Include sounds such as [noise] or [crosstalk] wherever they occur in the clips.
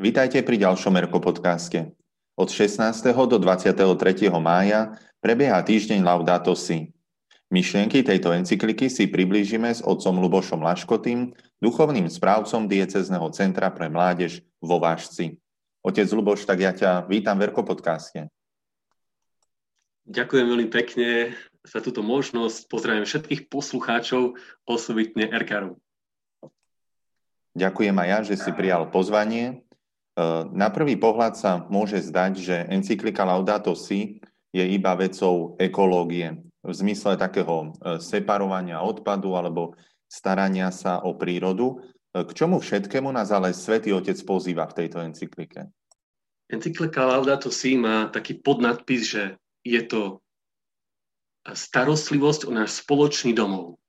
Vítajte pri ďalšom Erko podcaste. Od 16. do 23. mája prebieha týždeň Laudato Si. Myšlienky tejto encykliky si priblížime s otcom Lubošom Laškotým, duchovným správcom diecezneho centra pre mládež vo Vážci. Otec Luboš, tak ja ťa vítam v Erko podcaste. Ďakujem veľmi pekne za túto možnosť. Pozdravím všetkých poslucháčov, osobitne Erkarov. Ďakujem aj ja, že si prijal pozvanie na prvý pohľad sa môže zdať, že encyklika Laudato Si je iba vecou ekológie, v zmysle takého e, separovania odpadu alebo starania sa o prírodu. E, k čomu všetkému nás ale Svetý Otec pozýva v tejto encyklike? Encyklika Laudato Si má taký podnadpis, že je to starostlivosť o náš spoločný domov.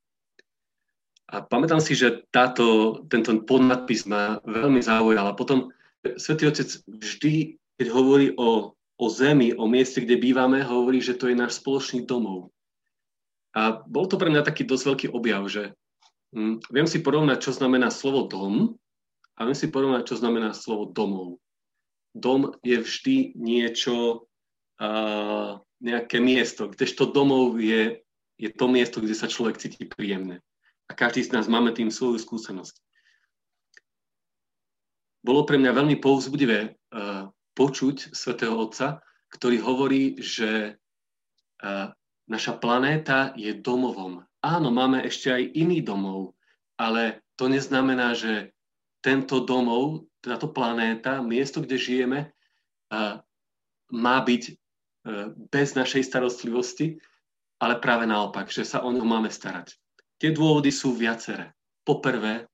A pamätám si, že táto, tento podnadpis ma veľmi zaujal. A potom Svetý Otec vždy, keď hovorí o, o zemi, o mieste, kde bývame, hovorí, že to je náš spoločný domov. A bol to pre mňa taký dosť veľký objav, že hm, viem si porovnať, čo znamená slovo dom a viem si porovnať, čo znamená slovo domov. Dom je vždy niečo, uh, nejaké miesto, kdežto domov je, je to miesto, kde sa človek cíti príjemne. A každý z nás máme tým svoju skúsenosť bolo pre mňa veľmi povzbudivé uh, počuť svätého Otca, ktorý hovorí, že uh, naša planéta je domovom. Áno, máme ešte aj iný domov, ale to neznamená, že tento domov, táto planéta, miesto, kde žijeme, uh, má byť bez našej starostlivosti, ale práve naopak, že sa o ňu máme starať. Tie dôvody sú viaceré. Poprvé,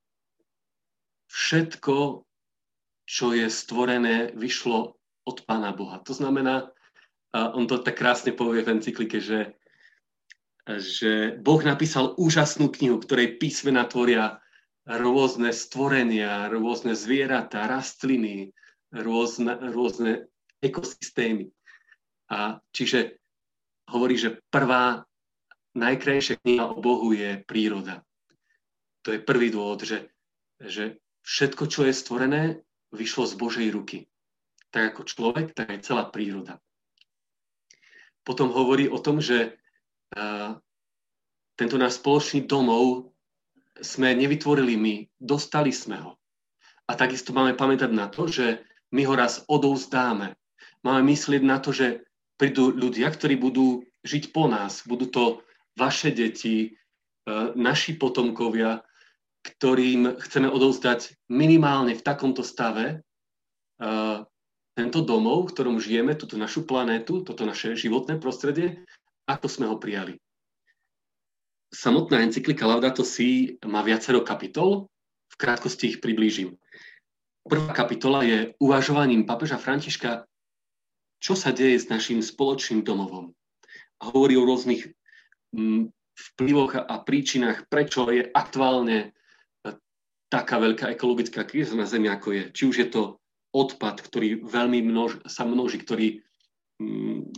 všetko čo je stvorené, vyšlo od Pána Boha. To znamená, on to tak krásne povie v encyklike, že, že Boh napísal úžasnú knihu, ktorej písmena tvoria rôzne stvorenia, rôzne zvieratá, rastliny, rôzne, rôzne ekosystémy. A čiže hovorí, že prvá najkrajšia kniha o Bohu je príroda. To je prvý dôvod, že, že všetko, čo je stvorené, vyšlo z Božej ruky. Tak ako človek, tak aj celá príroda. Potom hovorí o tom, že uh, tento náš spoločný domov sme nevytvorili my, dostali sme ho. A takisto máme pamätať na to, že my ho raz odovzdáme. Máme myslieť na to, že prídu ľudia, ktorí budú žiť po nás. Budú to vaše deti, naši potomkovia, ktorým chceme odovzdať minimálne v takomto stave uh, tento domov, v ktorom žijeme, túto našu planétu, toto naše životné prostredie, ako sme ho prijali. Samotná encyklika Laudato Si má viacero kapitol, v krátkosti ich priblížim. Prvá kapitola je uvažovaním papeža Františka, čo sa deje s našim spoločným domovom. A hovorí o rôznych mm, vplyvoch a príčinách, prečo je aktuálne taká veľká ekologická kríza na Zemi, ako je. Či už je to odpad, ktorý veľmi množ, sa množí, ktorý mm,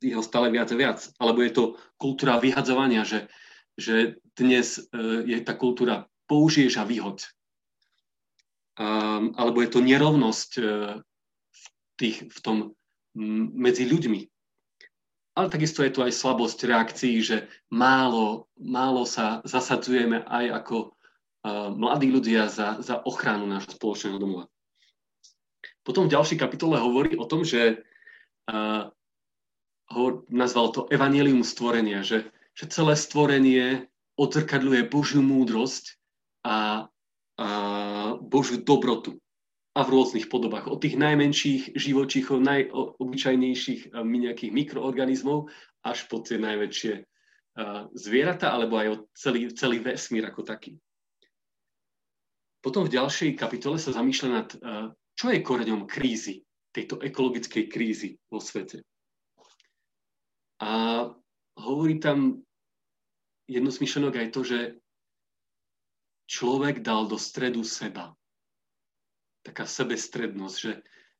je ho stále viac a viac. Alebo je to kultúra vyhadzovania, že, že dnes e, je tá kultúra použiješ a vyhoď. Um, alebo je to nerovnosť e, v, tých, v tom medzi ľuďmi. Ale takisto je tu aj slabosť reakcií, že málo, málo sa zasadzujeme aj ako mladí ľudia za, za ochranu nášho spoločného domova. Potom v ďalšej kapitole hovorí o tom, že uh, ho nazval to Evangelium stvorenia, že, že celé stvorenie odzrkadľuje Božiu múdrosť a, a Božiu dobrotu a v rôznych podobách. Od tých najmenších živočíchov, najobyčajnejších nejakých mikroorganizmov až po tie najväčšie zvieratá, alebo aj o celý, celý vesmír ako taký. Potom v ďalšej kapitole sa zamýšľa nad, eh, čo je koreňom krízy, tejto ekologickej krízy vo svete. A hovorí tam jedno z myšlenok aj to, že človek dal do stredu seba. Taká sebestrednosť, že,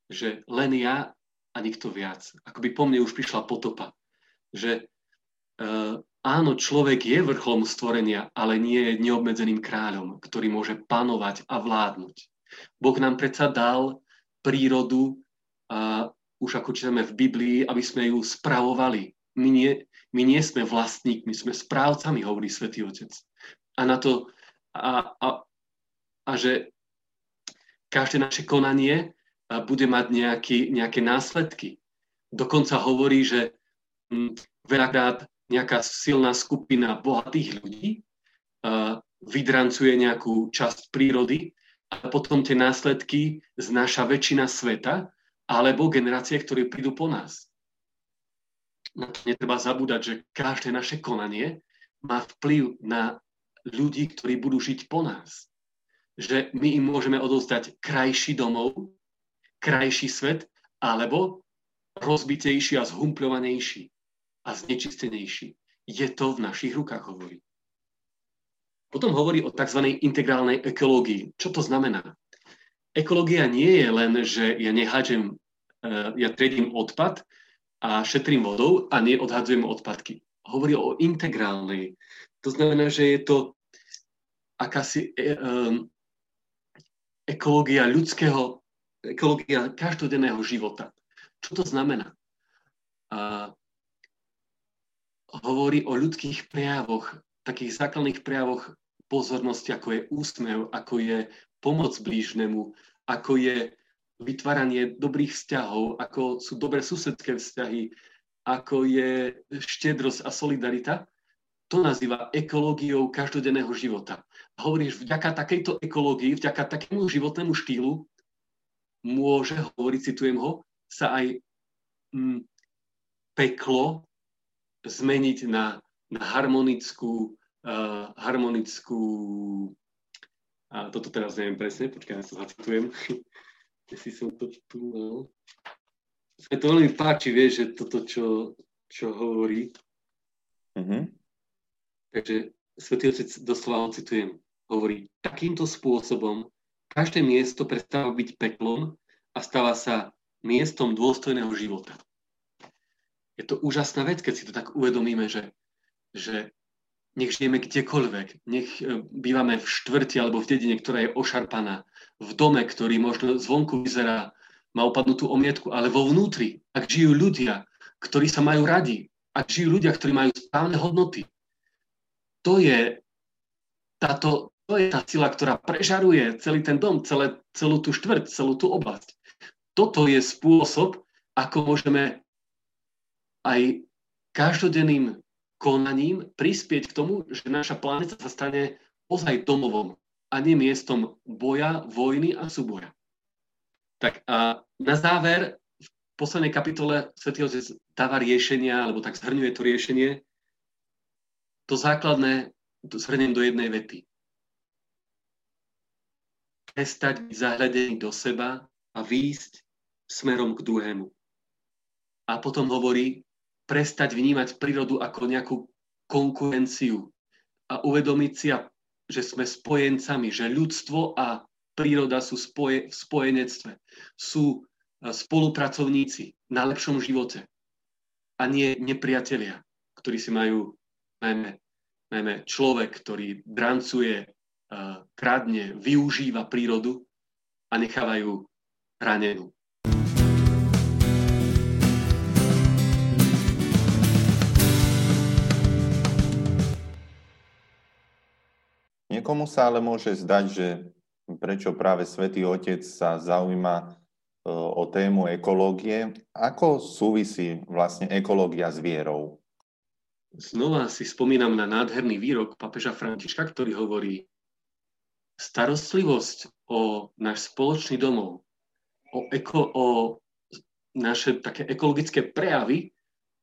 že len ja a nikto viac. Ako by po mne už prišla potopa. Že uh, Áno, človek je vrcholom stvorenia, ale nie je neobmedzeným kráľom, ktorý môže panovať a vládnuť. Boh nám predsa dal prírodu a už ako čítame v Biblii, aby sme ju spravovali. My nie, my nie sme vlastníkmi, sme správcami, hovorí Svetý Otec. A na to, a, a, a že každé naše konanie bude mať nejaký, nejaké následky. Dokonca hovorí, že hm, veľakrát nejaká silná skupina bohatých ľudí vydrancuje nejakú časť prírody a potom tie následky znáša väčšina sveta alebo generácie, ktoré prídu po nás. Na to netreba zabúdať, že každé naše konanie má vplyv na ľudí, ktorí budú žiť po nás. Že my im môžeme odovzdať krajší domov, krajší svet, alebo rozbitejší a zhumpľovanejší a znečistenejší. Je to v našich rukách, hovorí. Potom hovorí o tzv. integrálnej ekológii. Čo to znamená? Ekológia nie je len, že ja nehádžem, eh, ja triedím odpad a šetrím vodou a neodhadzujem odpadky. Hovorí o integrálnej. To znamená, že je to akási um, ekológia ľudského, ekológia každodenného života. Čo to znamená? Hovorí o ľudských prejavoch, takých základných prejavoch pozornosti, ako je úsmev, ako je pomoc blížnemu, ako je vytváranie dobrých vzťahov, ako sú dobré susedské vzťahy, ako je štedrosť a solidarita, to nazýva ekológiou každodenného života. A hovoríš, vďaka takejto ekológii, vďaka takému životnému štýlu môže, hovorí, citujem ho, sa aj mm, peklo zmeniť na, na harmonickú, uh, harmonickú a toto teraz neviem presne, počkaj, ja sa zacitujem, [laughs] si som to tu mal. Sa to veľmi páči, vieš, že toto, čo, čo hovorí. Mm-hmm. Takže Svetý Otec doslova citujem, hovorí, takýmto spôsobom každé miesto prestáva byť peklom a stáva sa miestom dôstojného života. Je to úžasná vec, keď si to tak uvedomíme, že, že nech žijeme kdekoľvek, nech e, bývame v štvrti alebo v dedine, ktorá je ošarpaná, v dome, ktorý možno zvonku vyzerá, má opadnutú omietku, ale vo vnútri, ak žijú ľudia, ktorí sa majú radi, ak žijú ľudia, ktorí majú správne hodnoty, to je, táto, to je tá sila, ktorá prežaruje celý ten dom, celé, celú tú štvrť, celú tú oblasť. Toto je spôsob, ako môžeme aj každodenným konaním prispieť k tomu, že naša planéta sa stane ozaj domovom a nie miestom boja, vojny a súboja. Tak a na záver v poslednej kapitole Svetý Otec dáva riešenia, alebo tak zhrňuje to riešenie. To základné to zhrnem do jednej vety. Prestať byť zahľadený do seba a výjsť smerom k druhému. A potom hovorí, prestať vnímať prírodu ako nejakú konkurenciu a uvedomiť si, že sme spojencami, že ľudstvo a príroda sú spoje, v spojenectve, sú e, spolupracovníci na lepšom živote a nie nepriatelia, ktorí si majú najmä, najmä človek, ktorý drancuje, e, kradne, využíva prírodu a nechávajú ranenú. Niekomu sa ale môže zdať, že prečo práve Svetý Otec sa zaujíma e, o tému ekológie. Ako súvisí vlastne ekológia s vierou? Znova si spomínam na nádherný výrok papeža Františka, ktorý hovorí starostlivosť o náš spoločný domov, o, eko, o naše také ekologické prejavy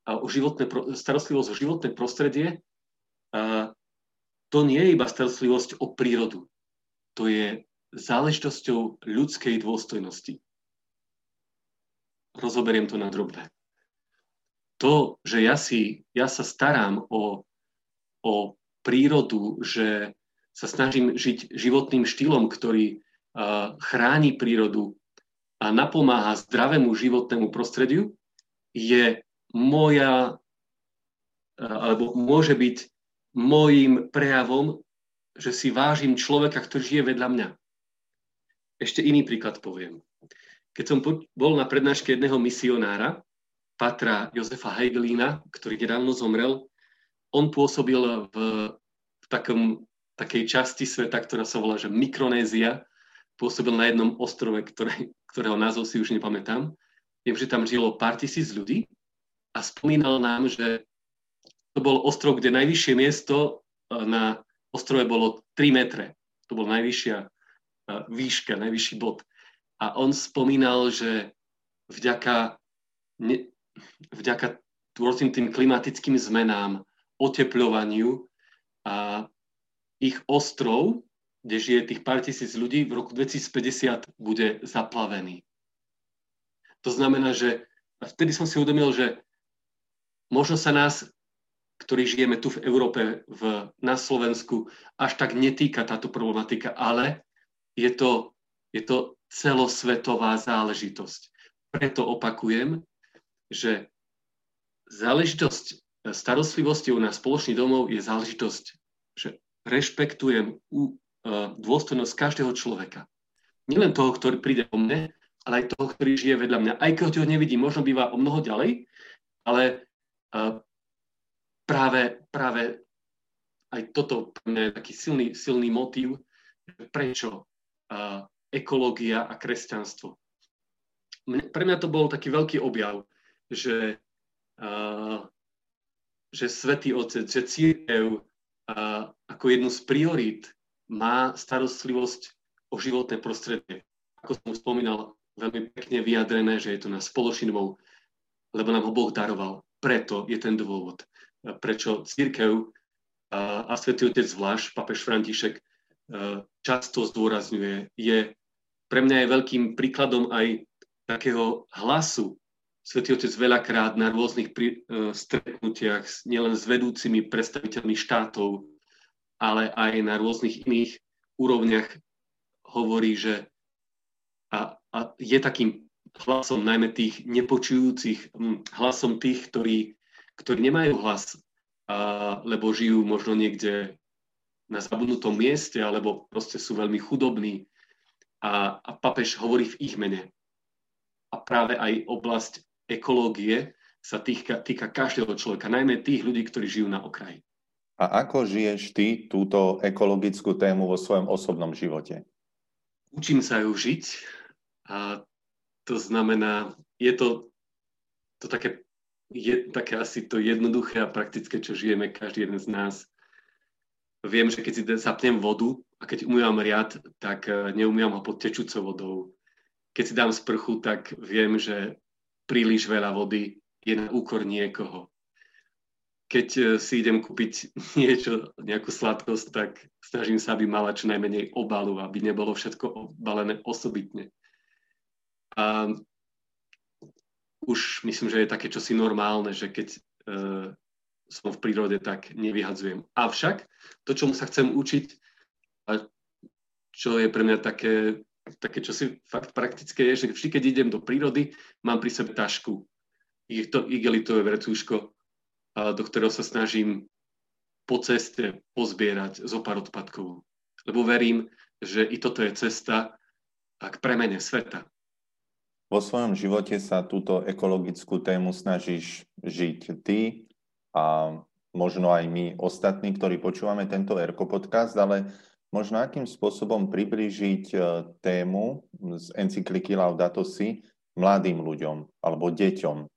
a o životné, starostlivosť o životné prostredie to nie je iba starostlivosť o prírodu. To je záležitosťou ľudskej dôstojnosti. Rozoberiem to na drobné. To, že ja, si, ja sa starám o, o prírodu, že sa snažím žiť životným štýlom, ktorý uh, chráni prírodu a napomáha zdravému životnému prostrediu, je moja, alebo môže byť môjim prejavom, že si vážim človeka, ktorý žije vedľa mňa. ešte iný príklad poviem. Keď som bol na prednáške jedného misionára, Patra Jozefa Heigelína, ktorý nedávno zomrel, on pôsobil v, v takom, takej časti sveta, ktorá sa volá že Mikronézia. Pôsobil na jednom ostrove, ktoré, ktorého názov si už nepamätám. Viem, že tam žilo pár tisíc ľudí a spomínal nám, že to bol ostrov, kde najvyššie miesto e, na ostrove bolo 3 metre. To bol najvyššia e, výška, najvyšší bod. A on spomínal, že vďaka, ne, vďaka rôznym tým klimatickým zmenám, oteplovaniu a ich ostrov, kde žije tých pár tisíc ľudí, v roku 2050 bude zaplavený. To znamená, že vtedy som si uvedomil, že možno sa nás, ktorí žijeme tu v Európe, v, na Slovensku, až tak netýka táto problematika, ale je to, je to celosvetová záležitosť. Preto opakujem, že záležitosť starostlivosti na spoločný domov je záležitosť, že rešpektujem dôstojnosť každého človeka. Nielen toho, ktorý príde po mne, ale aj toho, ktorý žije vedľa mňa. Aj keď ho nevidím, možno býva o mnoho ďalej, ale práve, práve aj toto je taký silný, silný motív, prečo ekológia a kresťanstvo. Pre mňa to bol taký veľký objav, že že Svetý Otec, že církev ako jednu z priorít má starostlivosť o životné prostredie. Ako som spomínal, veľmi pekne vyjadrené, že je to na spoločný domov, lebo nám ho Boh daroval. Preto je ten dôvod, prečo církev a Svetý Otec zvlášť, papež František, často zdôrazňuje, je pre mňa je veľkým príkladom aj takého hlasu. Svetý Otec veľakrát na rôznych pri, uh, stretnutiach nielen s vedúcimi predstaviteľmi štátov, ale aj na rôznych iných úrovniach hovorí, že a, a je takým hlasom najmä tých nepočujúcich, hm, hlasom tých, ktorí, ktorí nemajú hlas, a, lebo žijú možno niekde na zabudnutom mieste, alebo proste sú veľmi chudobní. A, a papež hovorí v ich mene. A práve aj oblasť ekológie sa týka, týka každého človeka, najmä tých ľudí, ktorí žijú na okraji. A ako žiješ ty túto ekologickú tému vo svojom osobnom živote? Učím sa ju žiť a to znamená, je to, to také, je, také asi to jednoduché a praktické, čo žijeme každý jeden z nás. Viem, že keď si zapnem vodu a keď umývam riad, tak eh, neumývam ho pod tečúcou vodou. Keď si dám sprchu, tak viem, že príliš veľa vody je na úkor niekoho. Keď e, si idem kúpiť [laughs] niečo, nejakú sladkosť, tak snažím sa, aby mala čo najmenej obalu, aby nebolo všetko obalené osobitne. A už myslím, že je také čosi normálne, že keď uh, som v prírode, tak nevyhadzujem. Avšak to, čomu sa chcem učiť, a čo je pre mňa také také, čo si fakt praktické je, že vždy, keď idem do prírody, mám pri sebe tašku, to igelitové vrecúško, do ktorého sa snažím po ceste pozbierať zo pár odpadkov. Lebo verím, že i toto je cesta k premene sveta. Vo svojom živote sa túto ekologickú tému snažíš žiť ty a možno aj my ostatní, ktorí počúvame tento Erko podcast, ale možno akým spôsobom priblížiť e, tému z encykliky Laudato Si mladým ľuďom alebo deťom?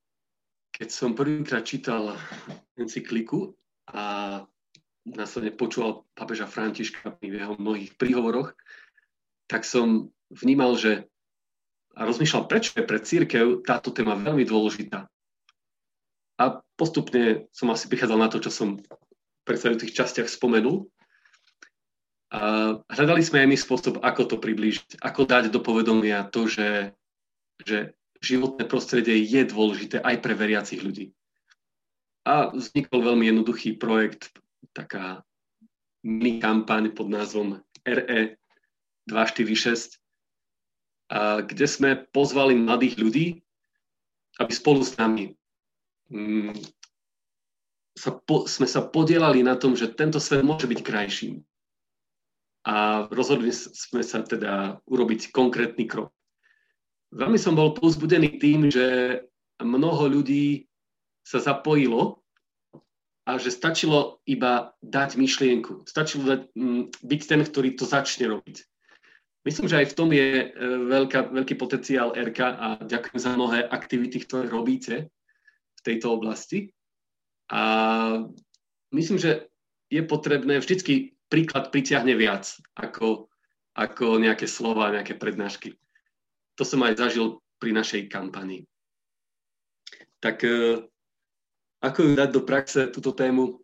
Keď som prvýkrát čítal encykliku a následne počúval papeža Františka v jeho mnohých príhovoroch, tak som vnímal, že a rozmýšľal, prečo je pre církev táto téma veľmi dôležitá. A postupne som asi prichádzal na to, čo som v predstavujúcich častiach spomenul. A hľadali sme aj my spôsob, ako to priblížiť, ako dať do povedomia to, že, že životné prostredie je dôležité aj pre veriacich ľudí. A vznikol veľmi jednoduchý projekt, taká mini kampaň pod názvom RE 246, a kde sme pozvali mladých ľudí, aby spolu s nami mm, sa po, sme sa podielali na tom, že tento svet môže byť krajším a rozhodli sme sa teda urobiť konkrétny krok. Veľmi som bol pozbudený tým, že mnoho ľudí sa zapojilo a že stačilo iba dať myšlienku. Stačilo dať, m, byť ten, ktorý to začne robiť. Myslím, že aj v tom je e, veľká, veľký potenciál RK a ďakujem za mnohé aktivity, ktoré robíte v tejto oblasti. A myslím, že je potrebné, vždycky príklad pritiahne viac ako, ako nejaké slova, nejaké prednášky. To som aj zažil pri našej kampanii. Tak e, ako ju dať do praxe túto tému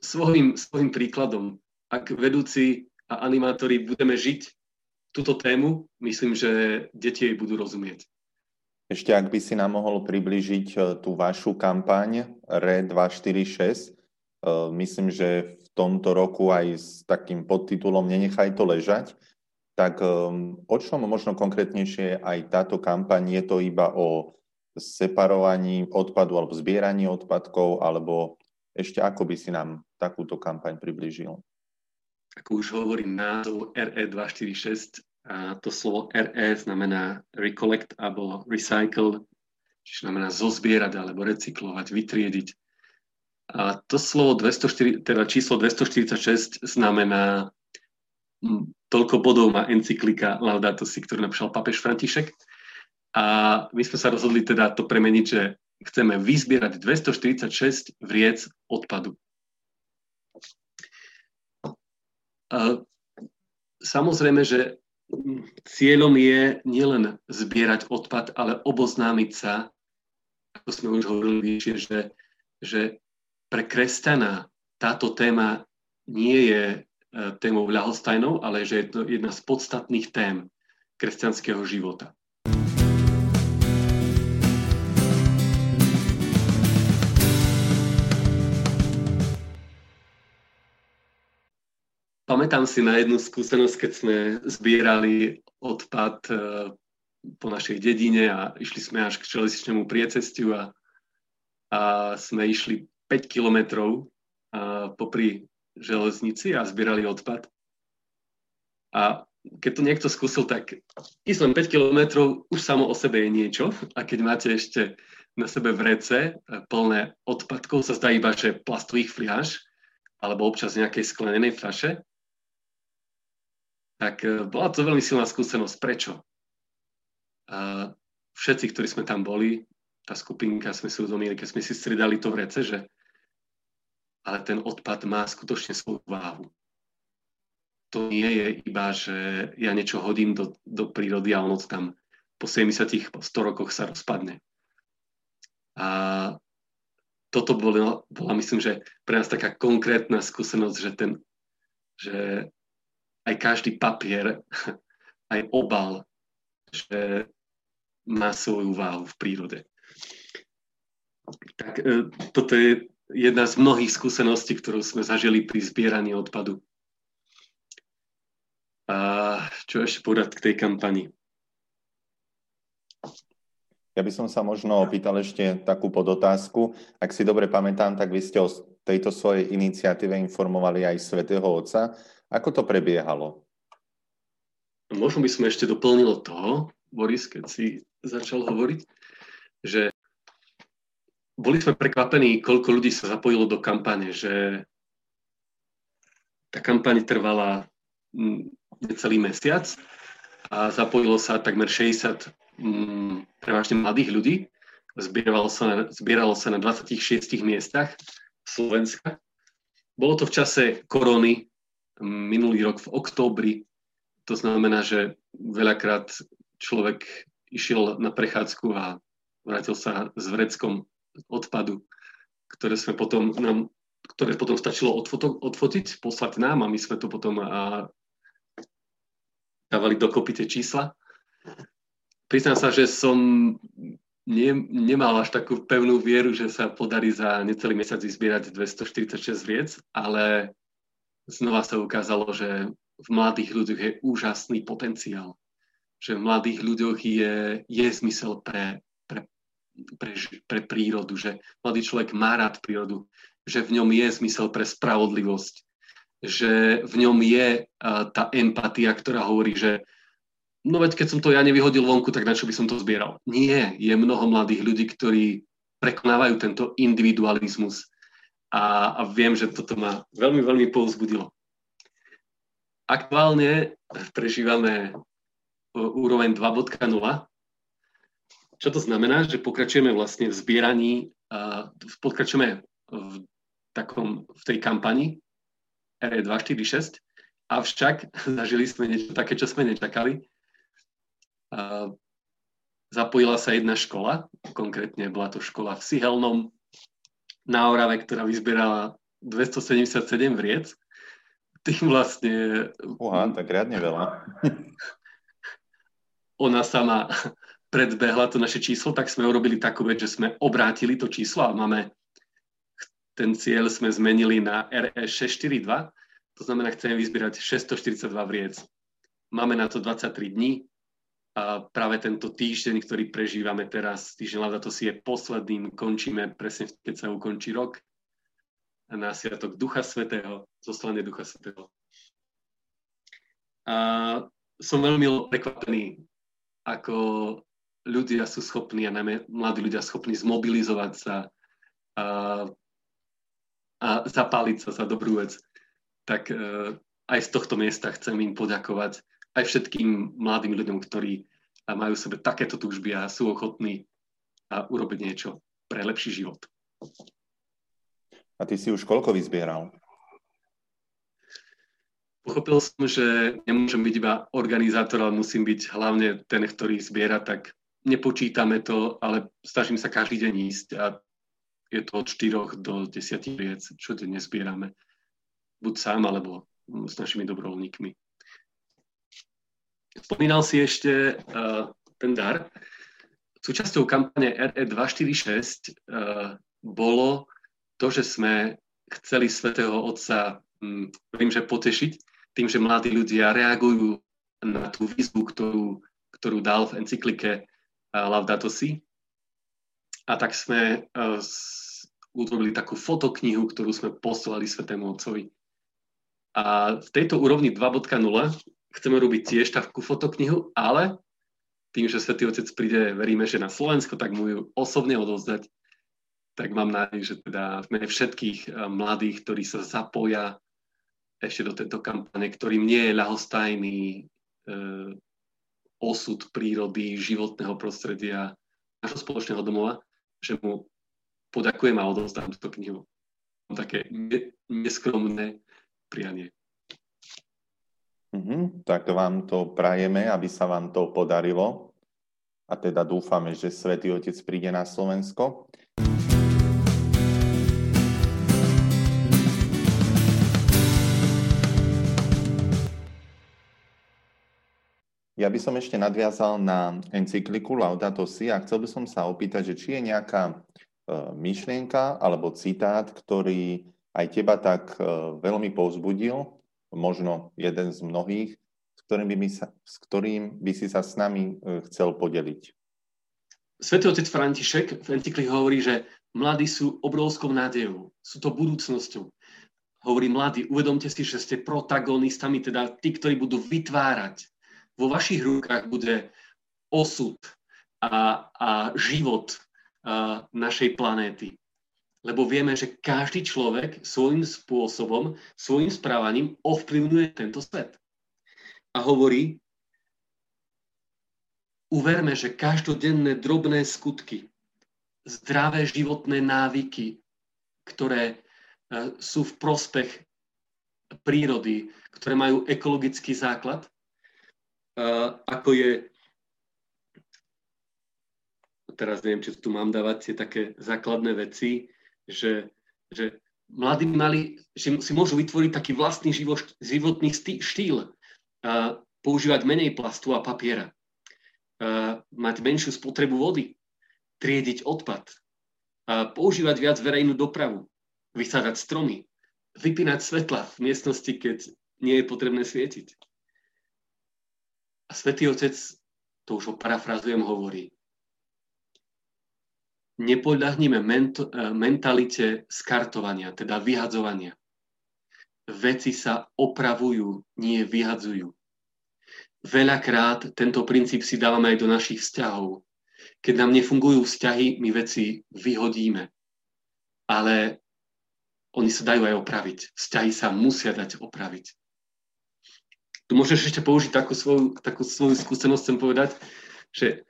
svojim, svojim príkladom. Ak vedúci a animátori budeme žiť túto tému, myslím, že deti jej budú rozumieť. Ešte ak by si nám mohol približiť e, tú vašu kampaň RE 246, e, myslím, že v tomto roku aj s takým podtitulom Nenechaj to ležať, tak e, o čom možno konkrétnejšie aj táto kampaň? Je to iba o separovaní odpadu alebo zbieraní odpadkov, alebo ešte ako by si nám takúto kampaň priblížil? Ako už hovorí názov RE246, a to slovo RE znamená recollect alebo recycle, čiže znamená zozbierať alebo recyklovať, vytriediť. A to slovo 204, teda číslo 246 znamená hm, toľko bodov má encyklika Laudato Si, ktorú napísal papež František. A my sme sa rozhodli teda to premeniť, že chceme vyzbierať 246 vriec odpadu. Samozrejme, že cieľom je nielen zbierať odpad, ale oboznámiť sa, ako sme už hovorili vyššie, že, že pre kresťana táto téma nie je e, témou ľahostajnou, ale že je to jedna z podstatných tém kresťanského života. Pamätám si na jednu skúsenosť, keď sme zbierali odpad e, po našej dedine a išli sme až k železničnému priecestiu a, a sme išli 5 kilometrov popri železnici a zbierali odpad. A keď to niekto skúsil, tak ísť len 5 kilometrov už samo o sebe je niečo a keď máte ešte na sebe vrece e, plné odpadkov, sa zdá iba, že plastových fliaž alebo občas nejakej sklenenej fľaše, tak e, bola to veľmi silná skúsenosť. Prečo? A všetci, ktorí sme tam boli, tá skupinka, sme si uvedomili, keď sme si stridali to v že ale ten odpad má skutočne svoju váhu. To nie je iba, že ja niečo hodím do, do prírody a ono tam po 70 po 100 rokoch sa rozpadne. A toto bola, bola, myslím, že pre nás taká konkrétna skúsenosť, že, ten, že aj každý papier, [laughs] aj obal, že má svoju váhu v prírode. Tak e, toto je jedna z mnohých skúseností, ktorú sme zažili pri zbieraní odpadu. A čo ešte povedať k tej kampani? Ja by som sa možno opýtal ešte takú podotázku. Ak si dobre pamätám, tak vy ste o tejto svojej iniciatíve informovali aj svätého Otca. Ako to prebiehalo? Možno by sme ešte doplnili toho, Boris, keď si začal hovoriť, že boli sme prekvapení, koľko ľudí sa zapojilo do kampane, že tá kampaň trvala mm, necelý mesiac a zapojilo sa takmer 60 mm, prevažne mladých ľudí. Zbieralo sa, na, zbieralo sa na 26 miestach Slovenska. Bolo to v čase korony, minulý rok v októbri. To znamená, že veľakrát človek išiel na prechádzku a vrátil sa s vreckom odpadu, ktoré sme potom nám, ktoré potom stačilo odfoto, odfotiť, poslať nám a my sme to potom a, dávali dokopy tie čísla. Priznám sa, že som ne, nemal až takú pevnú vieru, že sa podarí za necelý mesiac vyzbierať 246 vriec, ale znova sa ukázalo, že v mladých ľuďoch je úžasný potenciál. Že v mladých ľuďoch je, je zmysel pre, pre, pre, pre prírodu, že mladý človek má rád prírodu, že v ňom je zmysel pre spravodlivosť, že v ňom je tá empatia, ktorá hovorí, že no veď keď som to ja nevyhodil vonku, tak na čo by som to zbieral? Nie, je mnoho mladých ľudí, ktorí prekonávajú tento individualizmus a, a viem, že toto ma veľmi, veľmi povzbudilo. Aktuálne prežívame úroveň 2.0. Čo to znamená? Že pokračujeme vlastne v zbieraní, pokračujeme v, takom, v tej kampani RE 246, avšak [laughs] zažili sme niečo také, čo sme nečakali zapojila sa jedna škola, konkrétne bola to škola v Sihelnom na Orave, ktorá vyzbierala 277 vriec. Tým vlastne... Uha, tak riadne veľa. [laughs] ona sama predbehla to naše číslo, tak sme urobili takú vec, že sme obrátili to číslo a máme ten cieľ sme zmenili na RE 642, to znamená, chceme vyzbierať 642 vriec. Máme na to 23 dní, práve tento týždeň, ktorý prežívame teraz, týždeň Laudato si je posledným, končíme presne, keď sa ukončí rok, na Sviatok Ducha Svetého, zoslanie Ducha Svetého. A som veľmi prekvapený, ako ľudia sú schopní, a najmä mladí ľudia schopní zmobilizovať sa a, a zapáliť sa za dobrú vec. Tak e, aj z tohto miesta chcem im poďakovať aj všetkým mladým ľuďom, ktorí majú v sebe takéto túžby a sú ochotní urobiť niečo pre lepší život. A ty si už koľko vyzbieral? Pochopil som, že nemôžem byť iba organizátor, ale musím byť hlavne ten, ktorý zbiera, tak nepočítame to, ale snažím sa každý deň ísť a je to od 4 do 10 viec, čo dnes zbierame. Buď sám, alebo s našimi dobrovoľníkmi. Spomínal si ešte uh, ten dar. Súčasťou kampane RE246 uh, bolo to, že sme chceli Svetého Otca, um, viem, že potešiť tým, že mladí ľudia reagujú na tú výzvu, ktorú, ktorú dal v encyklike uh, Laudato Si. A tak sme uh, urobili takú fotoknihu, ktorú sme poslali Svetému Otcovi. A v tejto úrovni 2.0 chceme robiť tiež takú fotoknihu, ale tým, že Svetý Otec príde, veríme, že na Slovensko, tak mu ju osobne odovzdať. Tak mám nádej, že teda v všetkých eh, mladých, ktorí sa zapoja ešte do tejto kampane, ktorým nie je ľahostajný e, osud prírody, životného prostredia, našho spoločného domova, že mu poďakujem a odovzdám túto knihu. Také neskromné prianie. Mm-hmm, tak vám to prajeme, aby sa vám to podarilo. A teda dúfame, že Svetý Otec príde na Slovensko. Ja by som ešte nadviazal na encykliku Laudato Si a chcel by som sa opýtať, že či je nejaká e, myšlienka alebo citát, ktorý aj teba tak e, veľmi povzbudil možno jeden z mnohých, s ktorým by, sa, s ktorým by si sa s nami e, chcel podeliť. Svetý otec František v encyklike hovorí, že mladí sú obrovskou nádejou, sú to budúcnosťou. Hovorí mladí, uvedomte si, že ste protagonistami, teda tí, ktorí budú vytvárať. Vo vašich rukách bude osud a, a život a našej planéty lebo vieme, že každý človek svojím spôsobom, svojim správaním ovplyvňuje tento svet. A hovorí, uverme, že každodenné drobné skutky, zdravé životné návyky, ktoré e, sú v prospech prírody, ktoré majú ekologický základ, e, ako je teraz neviem, či tu mám dávať tie také základné veci, že, že mladí mali, že si môžu vytvoriť taký vlastný život, životný štýl, a používať menej plastu a papiera, a mať menšiu spotrebu vody, triediť odpad, a používať viac verejnú dopravu, vysádať stromy, vypínať svetla v miestnosti, keď nie je potrebné svietiť. A Svetý Otec, to už ho parafrazujem, hovorí, nepodľahnime ment- e, mentalite skartovania, teda vyhadzovania. veci sa opravujú, nie vyhadzujú. Veľakrát tento princíp si dávame aj do našich vzťahov. Keď nám nefungujú vzťahy, my veci vyhodíme. Ale oni sa dajú aj opraviť. Vzťahy sa musia dať opraviť. Tu môžeš ešte použiť takú svoju, takú svoju skúsenosť, chcem povedať, že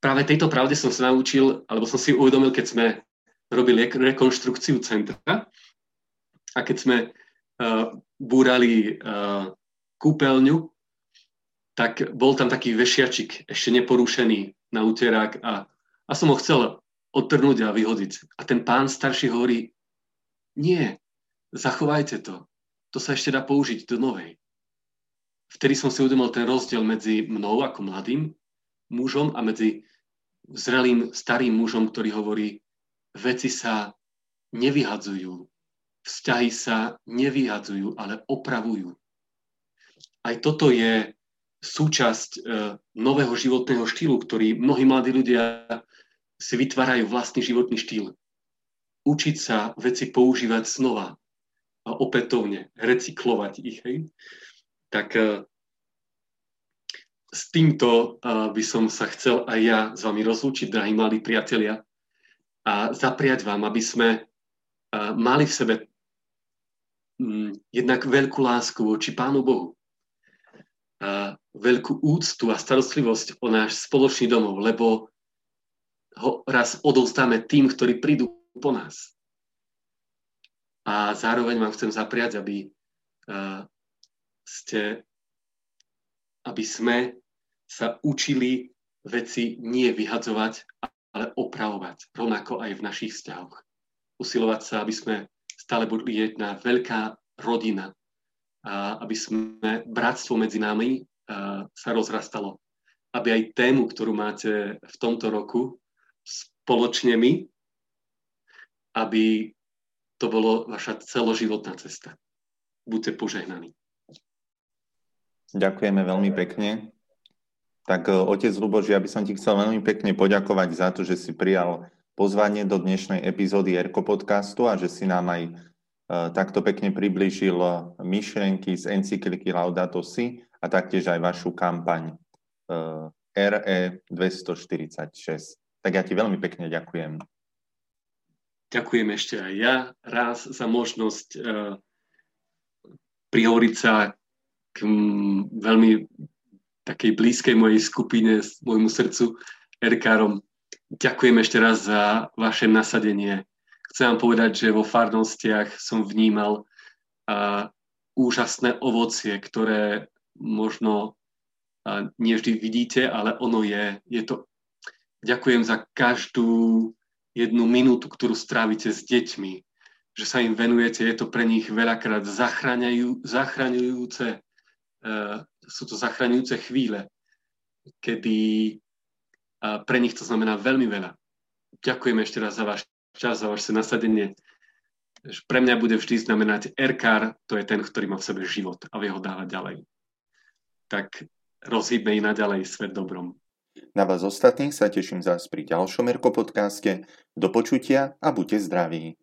práve tejto pravde som sa naučil, alebo som si uvedomil, keď sme robili rekonštrukciu centra a keď sme uh, búrali uh, kúpeľňu, tak bol tam taký vešiačik, ešte neporušený na úterák a, a som ho chcel odtrhnúť a vyhodiť. A ten pán starší hovorí, nie, zachovajte to. To sa ešte dá použiť do novej. Vtedy som si uvedomil ten rozdiel medzi mnou ako mladým mužom a medzi zrelým starým mužom, ktorý hovorí, veci sa nevyhadzujú, vzťahy sa nevyhadzujú, ale opravujú. Aj toto je súčasť e, nového životného štýlu, ktorý mnohí mladí ľudia si vytvárajú vlastný životný štýl. Učiť sa veci používať znova a opätovne, recyklovať ich. Hej? Tak e, s týmto by som sa chcel aj ja s vami rozlúčiť, drahí mladí priatelia a zapriať vám, aby sme mali v sebe um, jednak veľkú lásku voči Pánu Bohu, a veľkú úctu a starostlivosť o náš spoločný domov, lebo ho raz odovzdáme tým, ktorí prídu po nás. A zároveň vám chcem zapriať, aby, ste, aby sme sa učili veci nie vyhadzovať, ale opravovať, rovnako aj v našich vzťahoch. Usilovať sa, aby sme stále boli jedna veľká rodina, a aby sme bratstvo medzi nami sa rozrastalo. Aby aj tému, ktorú máte v tomto roku spoločne my, aby to bolo vaša celoživotná cesta. Buďte požehnaní. Ďakujeme veľmi pekne. Tak e, otec Lubož, ja by som ti chcel veľmi pekne poďakovať za to, že si prijal pozvanie do dnešnej epizódy Erko podcastu a že si nám aj e, takto pekne priblížil myšlienky z encykliky Laudato Si a taktiež aj vašu kampaň e, RE 246. Tak ja ti veľmi pekne ďakujem. Ďakujem ešte aj ja raz za možnosť prihovoriť sa k veľmi takej blízkej mojej skupine, môjmu srdcu, Erikárom. Ďakujem ešte raz za vaše nasadenie. Chcem vám povedať, že vo farnostiach som vnímal uh, úžasné ovocie, ktoré možno uh, nie vždy vidíte, ale ono je. je to... Ďakujem za každú jednu minútu, ktorú strávite s deťmi, že sa im venujete. Je to pre nich veľakrát zachraňujúce sú to zachraňujúce chvíle, kedy pre nich to znamená veľmi veľa. Ďakujem ešte raz za váš čas, za vaše nasadenie. Pre mňa bude vždy znamenať RKR, to je ten, ktorý má v sebe život a vie ho dávať ďalej. Tak rozhýbme i naďalej svet dobrom. Na vás ostatných sa teším zás pri ďalšom Erko podcaste. Do počutia a buďte zdraví.